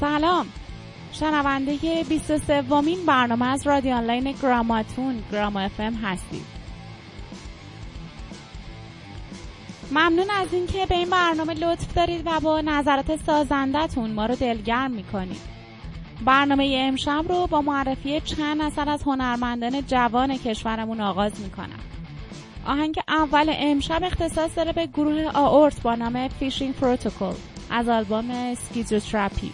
سلام. شنونده 23 ومین برنامه از رادیو آنلاین گراماتون گراما FM هستید. ممنون از اینکه به این برنامه لطف دارید و با نظرات سازندتون ما رو دلگرم می‌کنید. برنامه امشب رو با معرفی چند اثر از هنرمندان جوان کشورمون آغاز می‌کنم. آهنگ اول امشب اختصاص داره به گروه آورت با نام Phishing Protocol از آلبوم سکیزوتراپی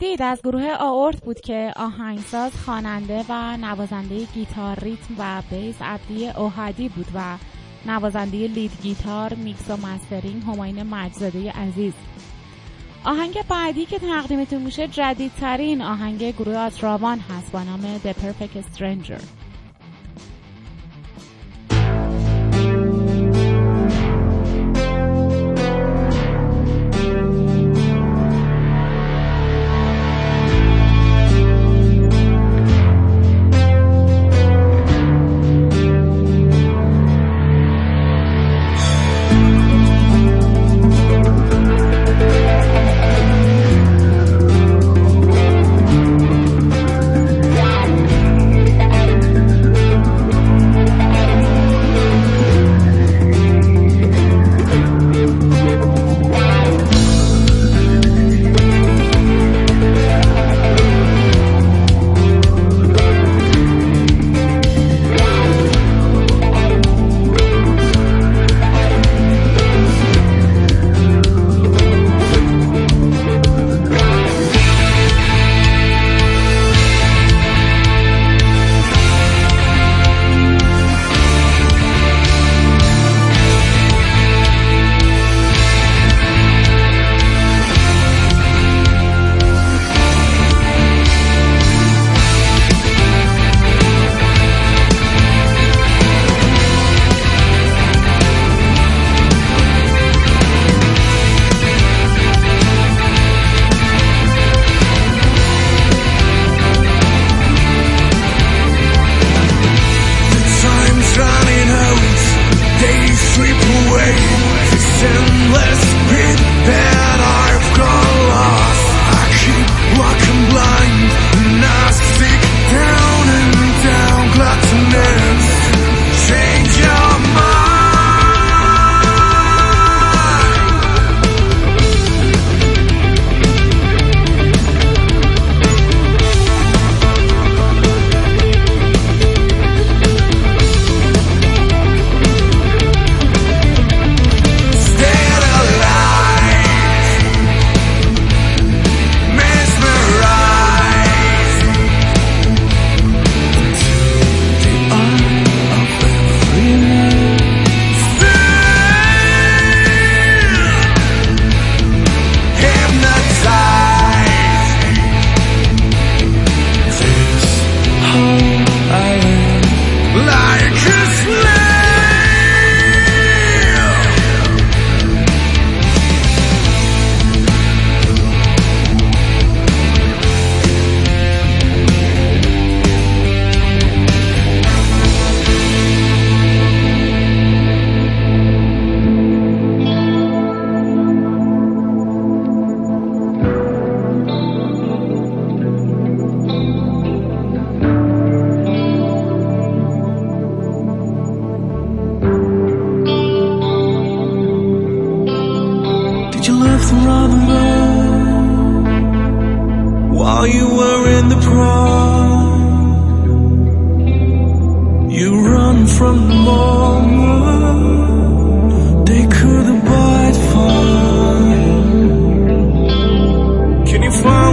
شنیدید از گروه آورت بود که آهنگساز خواننده و نوازنده گیتار ریتم و bass عبدی اوهدی بود و نوازنده lead گیتار میکس و mastering همایون مجدزاده عزیز. آهنگ بعدی که تقدیمتون میشه جدیدترین آهنگ گروه آتراوان هست با نام The Perfect Stranger.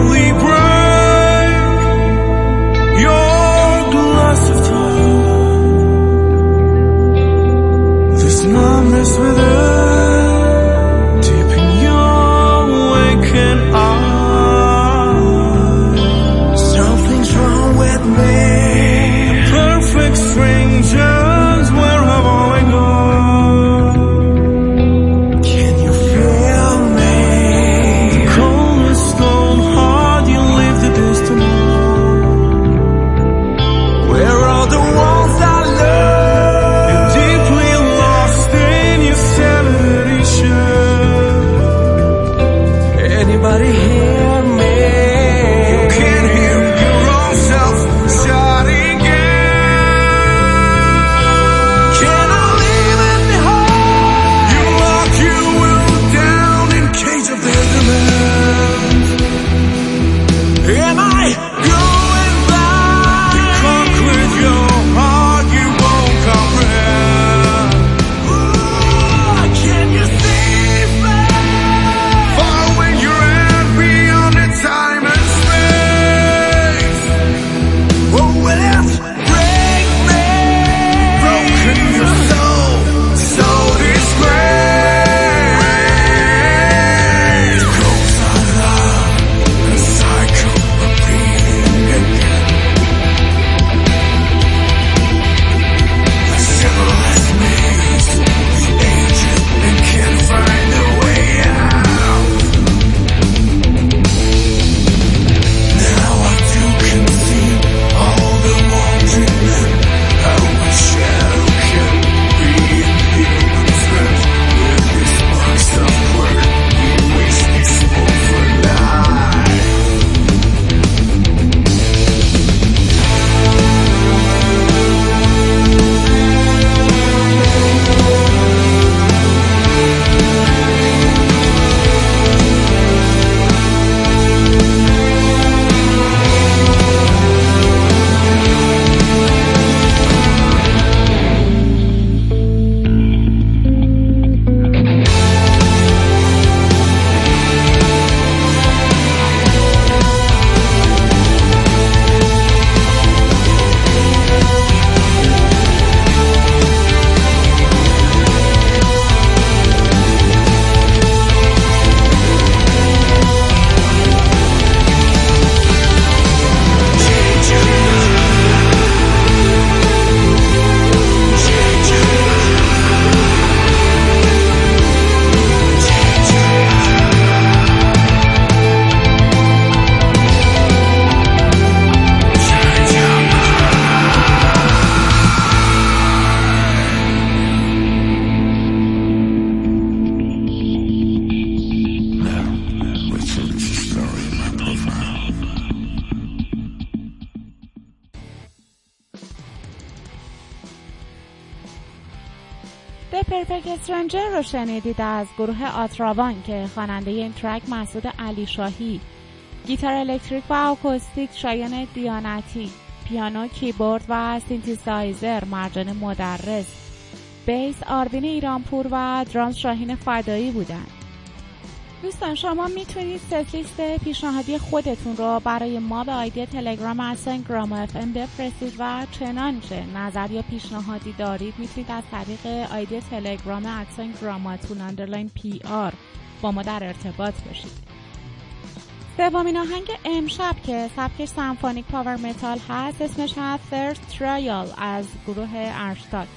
we. Stranger رو شنیدید از گروه آتراوان که خواننده این ترک مسعود علی شاهی گیتار الکتریک و آکوستیک شایان دیانتی پیانو کیبورد و سینتیسایزر مرجان مدرس bass آروین ایرانپور و drums شاهین فدایی بودند. دوستان شما می‌تونید set list پیشنهادی خودتون رو برای ما به آیدی تلگرام at sign گرام FM بفرستید و چنانچه نظر یا پیشنهادی دارید می‌تونید از طریق آیدی تلگرام at sign گراماتون underline PR با ما در ارتباط باشید. سومین آهنگ امشب که سبکش symphonic power metal هست اسمش هست Third Trial از گروه ارشتاد.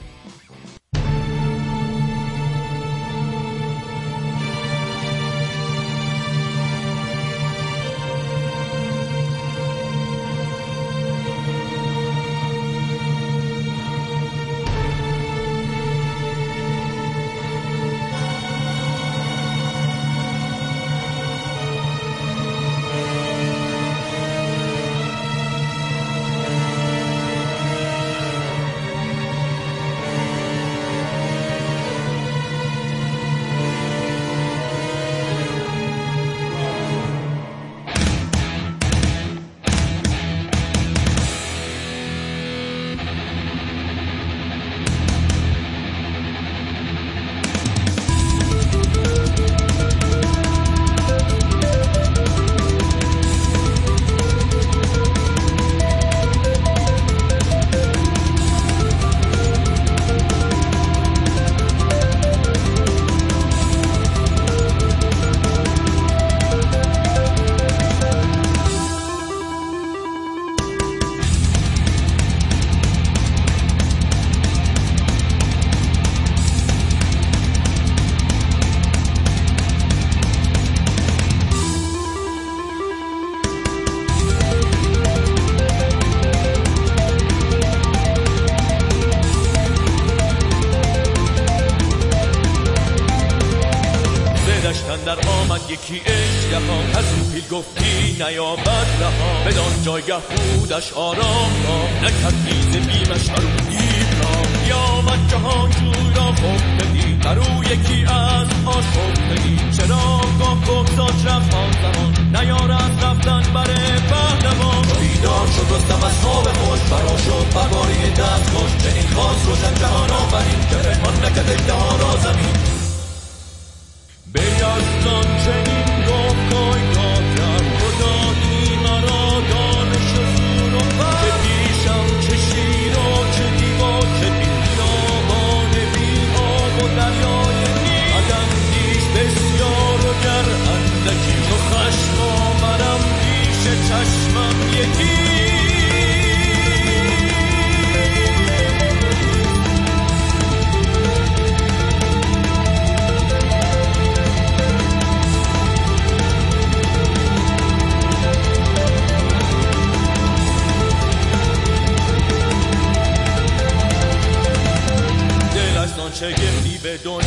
به بود.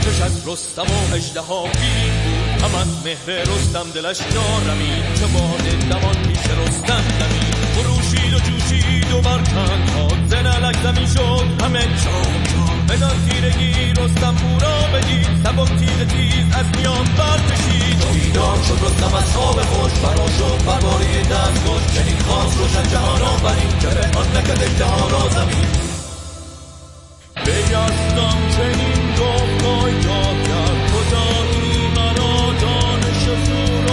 چش از رستم و اجده ها بود. هم مهر رستم دلش نارمی. چه باد دمان پیش رستم دمی. بروشید و جوشید و برکن تا زنلک زمین شد. همه چام چام بدان تیرگی رستم بورا بدید. سبک تیر تیز از میان برکشید. بیدار شد رستم از خواب خوش. برا شد بر دست خوش. چنین خواست روشن جهان آفرین. که آن نکد اجده را زمین. یزدم چنین گفت پایدار کرد خدایی مرا دانش زور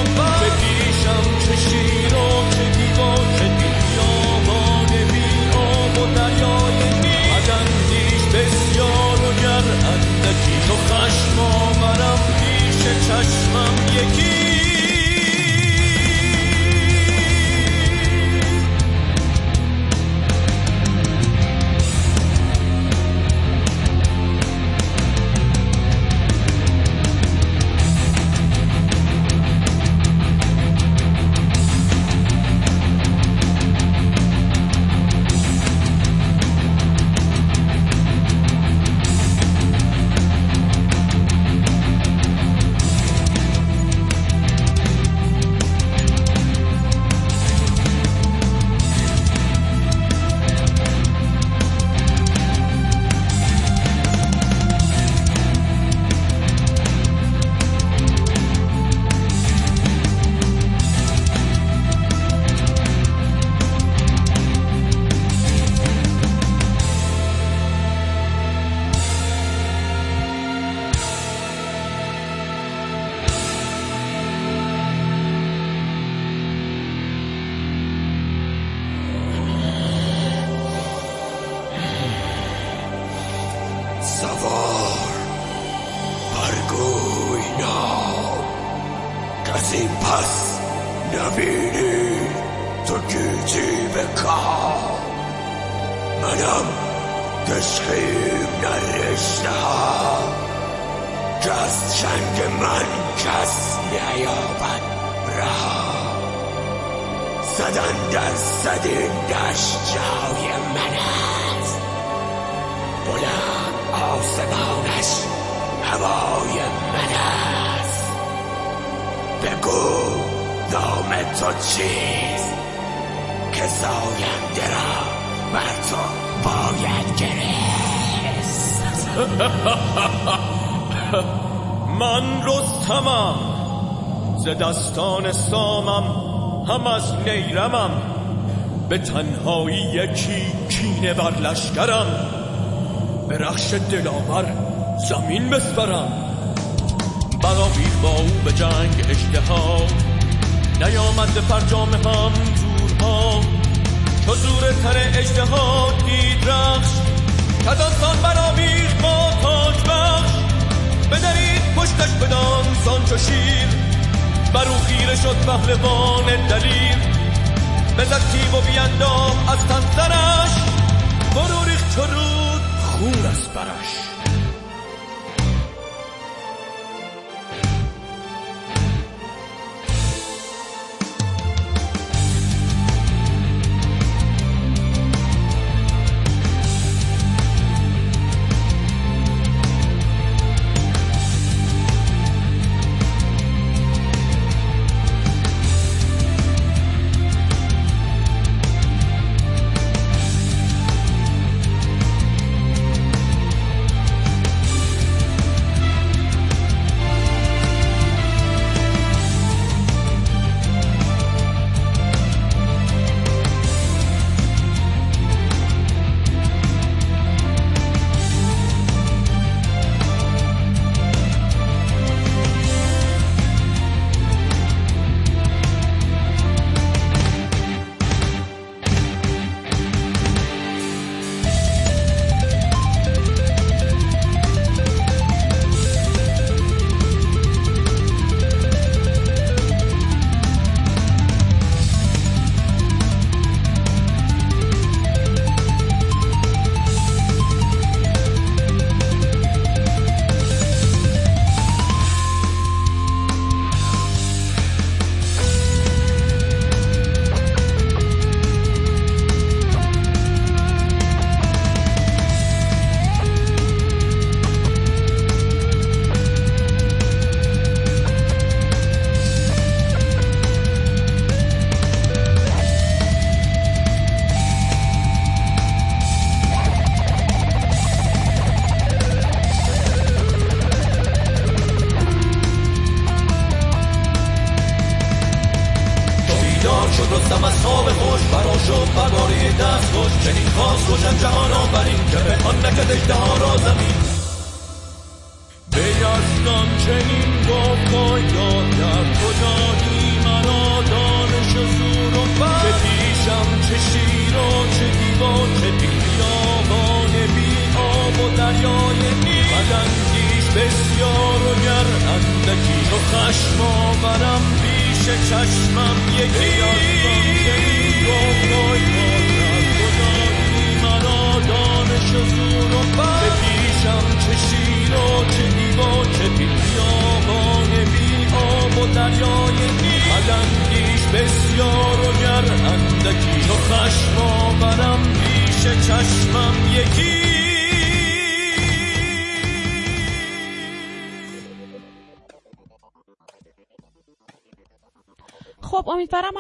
شیر و چه دیوا چه بیابان بی آب و دریای نیل اندیش بسیار و گر چشمم یکی به تنهایی یکی کینه بر لشکرم. به رخش دلاور زمین بسپرم برآویخت با او به جنگ اشتها. نیامد به فرجام هم زورها. تو زور تر اجتها دید رخش کدانسان برآویخت با تاج بخش. بدرید پشتش بدان سان چو شیر بر او خیره شد پهلوان دلیر. تیب و بیندام از تن سرش فرو ریخت رود خون از برش.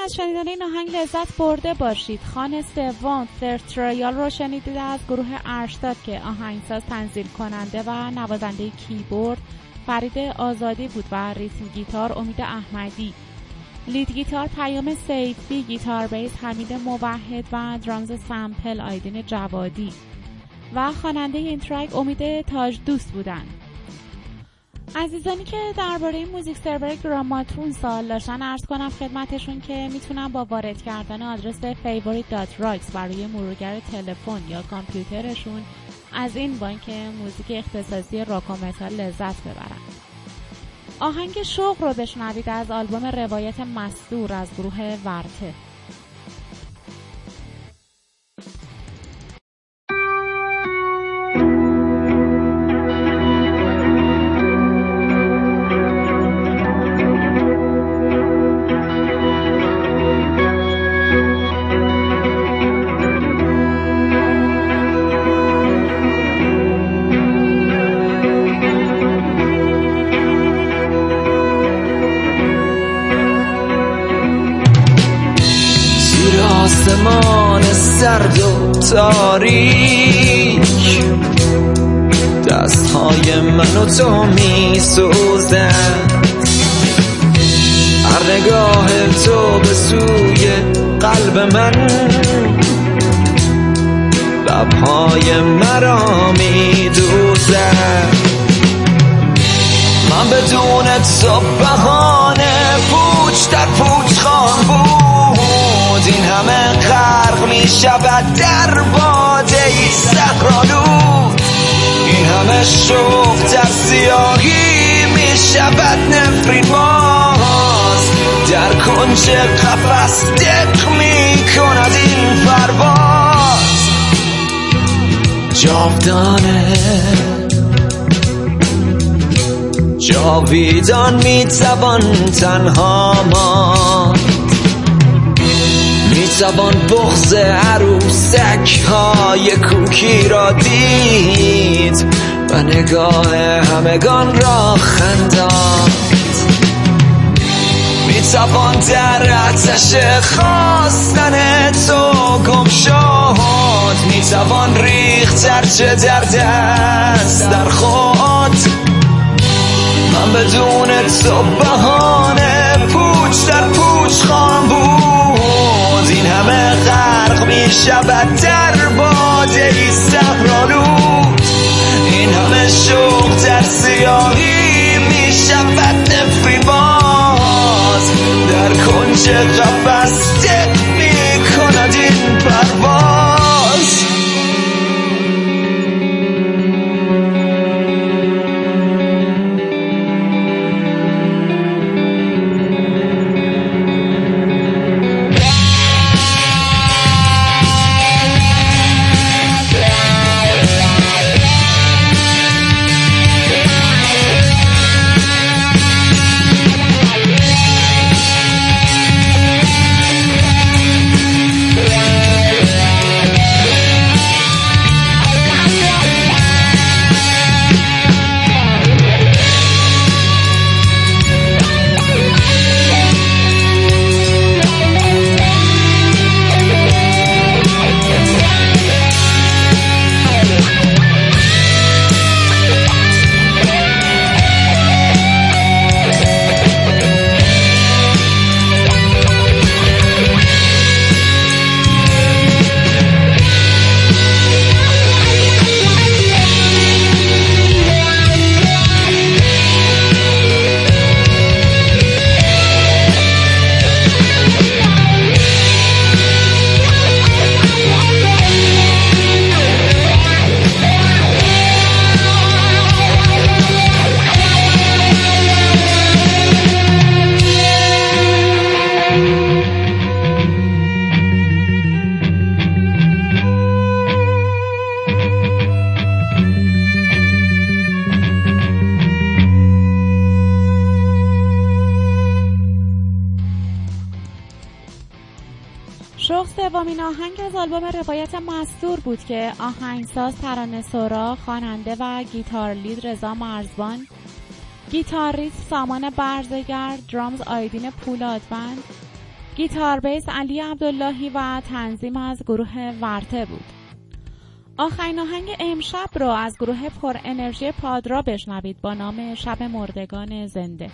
از شنیدن این آهنگ لذت برده باشید. خان سوم Third Trial رو شنیدید از گروه ارشتاد که آهنگساز تنظیم کننده و نوازنده کیبورد فرید آزادی بود و rhythm guitar امید احمدی. lead guitar پیام سیفی گیتار bass حمید موحد و drums sample آیدین جوادی. و خواننده این ترک امید تاج دوست بودند. عزیزانی که درباره موزیک سرور گراماتون سوال داشتن عرض کنم خدمتشون که می‌تونن با وارد کردن آدرس favorite.rocks برای مرورگر تلفن یا کامپیوترشون از این بانک موزیک اختصاصی راک لذت ببرن. آهنگ شوق رو بشنوید از آلبوم روایت مستور از گروه ورته. قفس دق می کند این پرواز جاودانه جاویدان می‌توان تنها ماند می‌توان بغز عروسک های کوکی را دید و نگاه همگان را خنداند می‌توان در آتش خواستن تو گم شد. می‌توان ریخت هرچه در دست در خود. من بدون تو بهانه پوچ در پوچ خواهم بود. این همه غرق می شود در باده ای صحرالود این همه شوق در سیاهی می شود نفرین باز در کنج قفس دق می کند این پرواز بود که آهنگساز ترانه سورا خواننده و گیتار لید رضا مرزبان. گیتاریست سامان برزگر درامز آیدین پولادوند گیتار بیس علی عبداللهی و تنظیم از گروه ورته بود. آخرین آهنگ امشب رو از گروه پر انرژی پادرا بشنوید با نام شب مردگان زنده.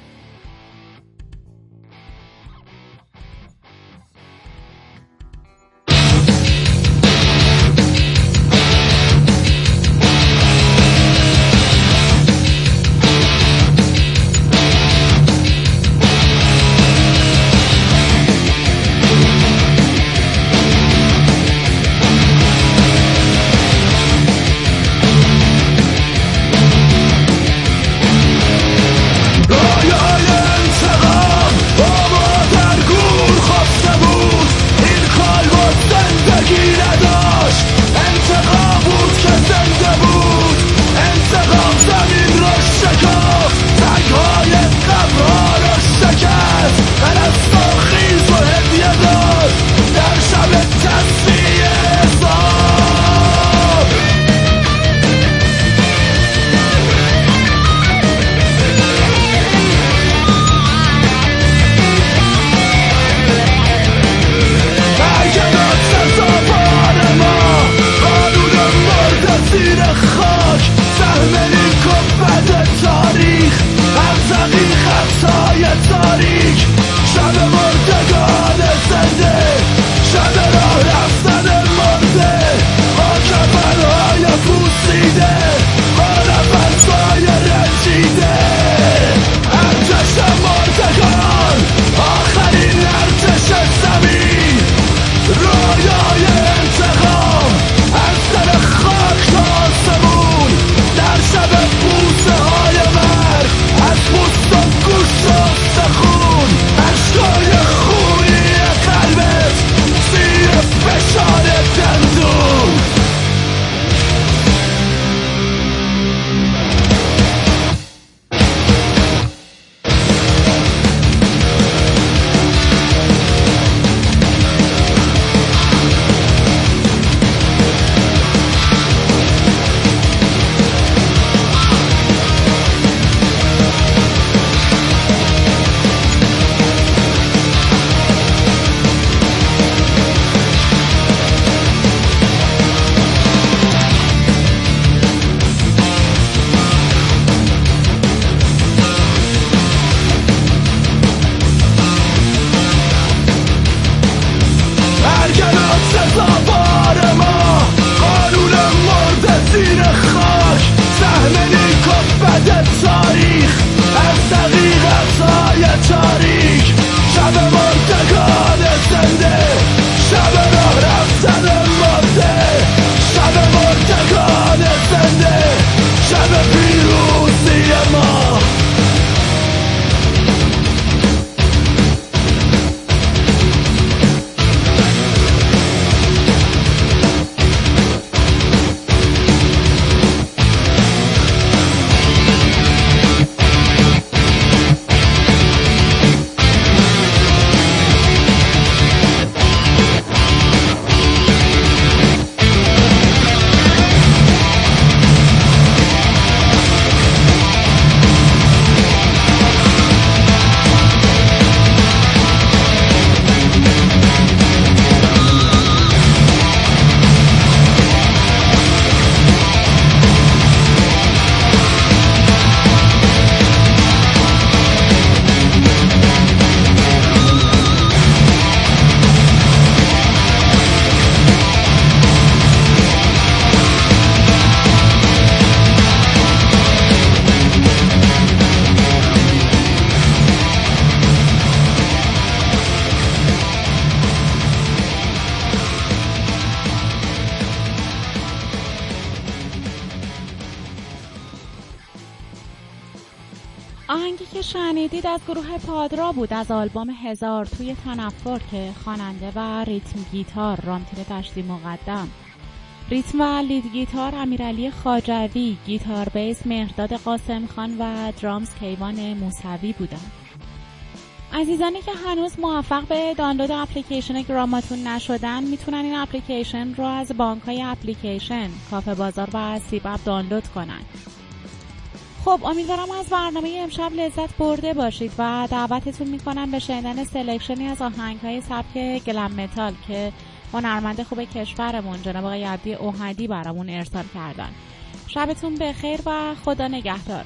از گروه پادرا بود از آلبوم هزار توی تنفر که خواننده و ریتم گیتار رامتین تشتی مقدم. ریتم و لید گیتار امیرعلی خاجوی گیتار بیس مهرداد قاسم خان و درامز کیوان موسوی بودند. عزیزانی که هنوز موفق به دانلود اپلیکیشن گراماتون نشدن می‌تونن این اپلیکیشن رو از بانک های اپلیکیشن کافه بازار و سیب دانلود کنن. خب امیدوارم از برنامه امشب لذت برده باشید و دعوتتون می‌کنم به شنیدن selection ی از آهنگ های سبک glam metal که هنرمند خوب کشورمون جناب آقای عبدی اوهدی برامون ارسال کردن. شبتون بخیر و خدا نگهدار.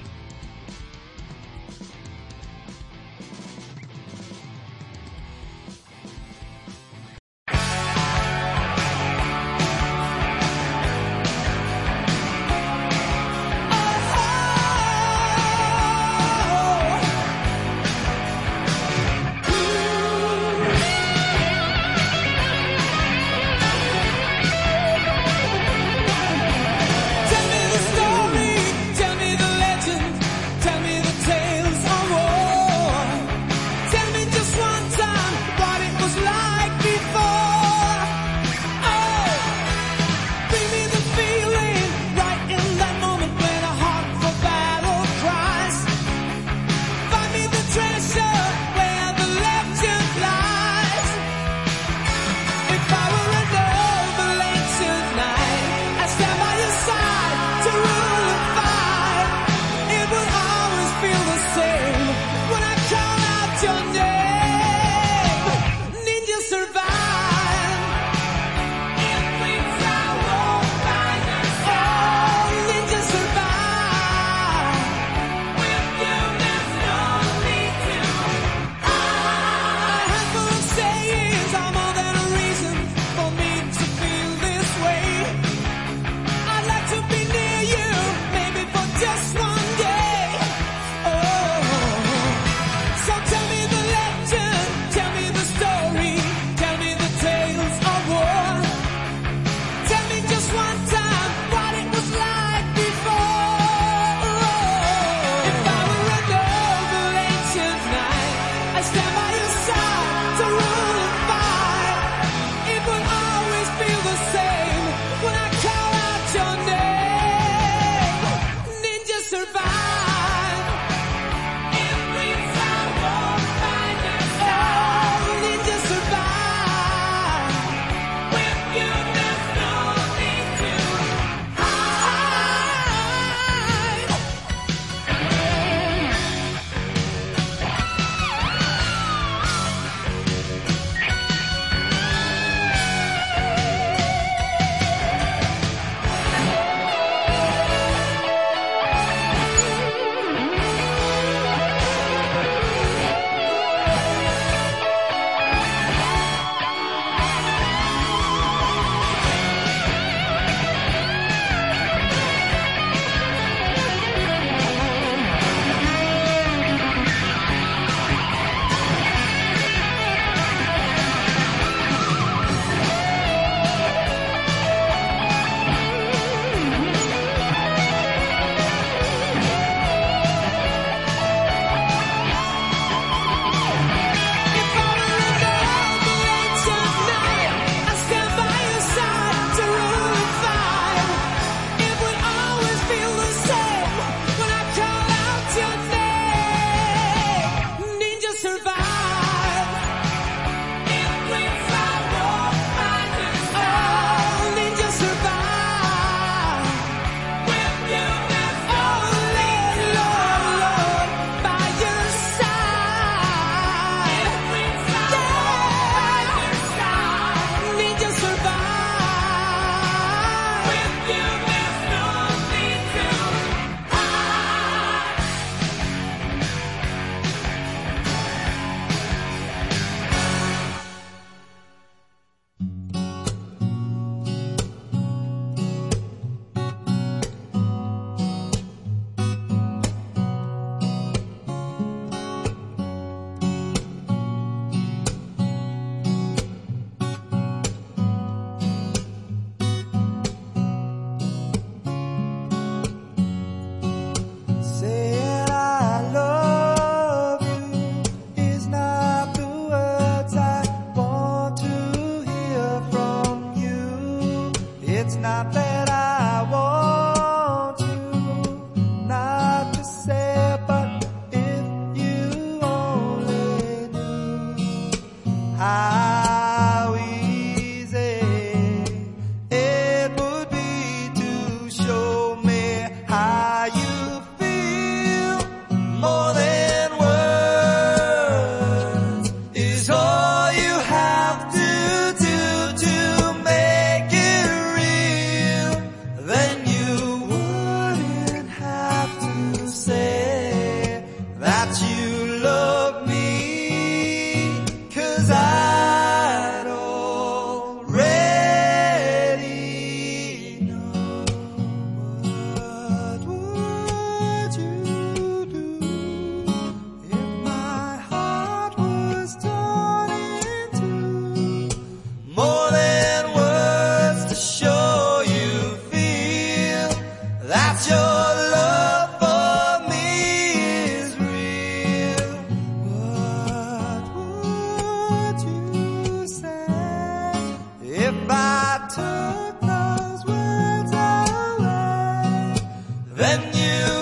Then you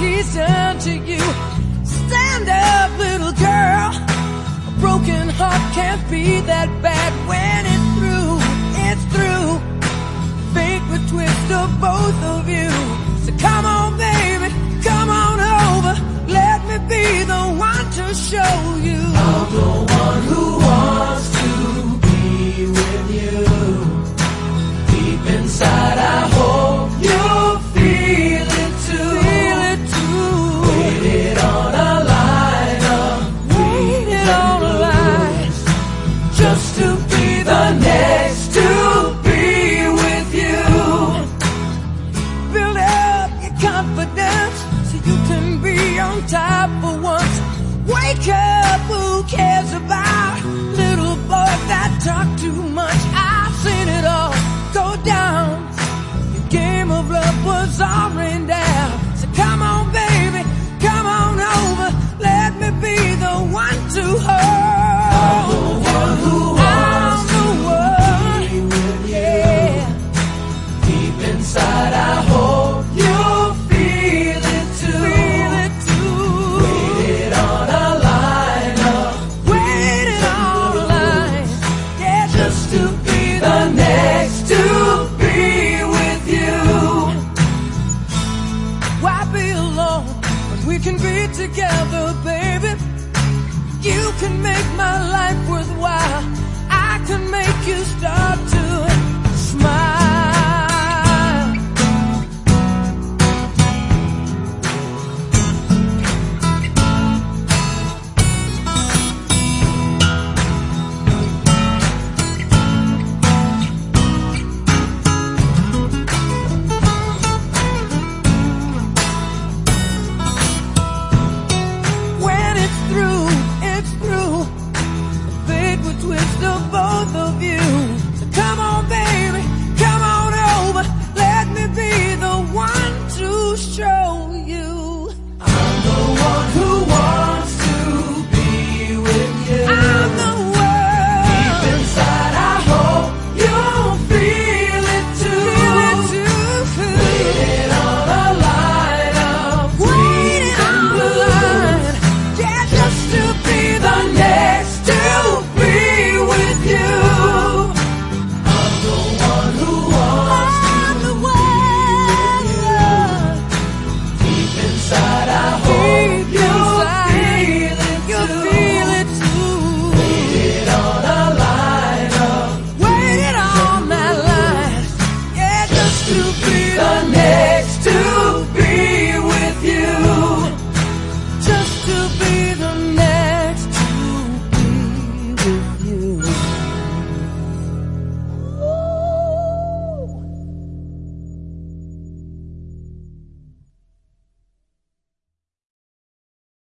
he's done to you. Stand up, little girl. A broken heart can't be that bad when it's through. It's through. Fate would twist of both of you. So come on, baby, come on over. Let me be the one to show you. I'm the one who wants to be with you. Deep inside, I. my life worthwhile.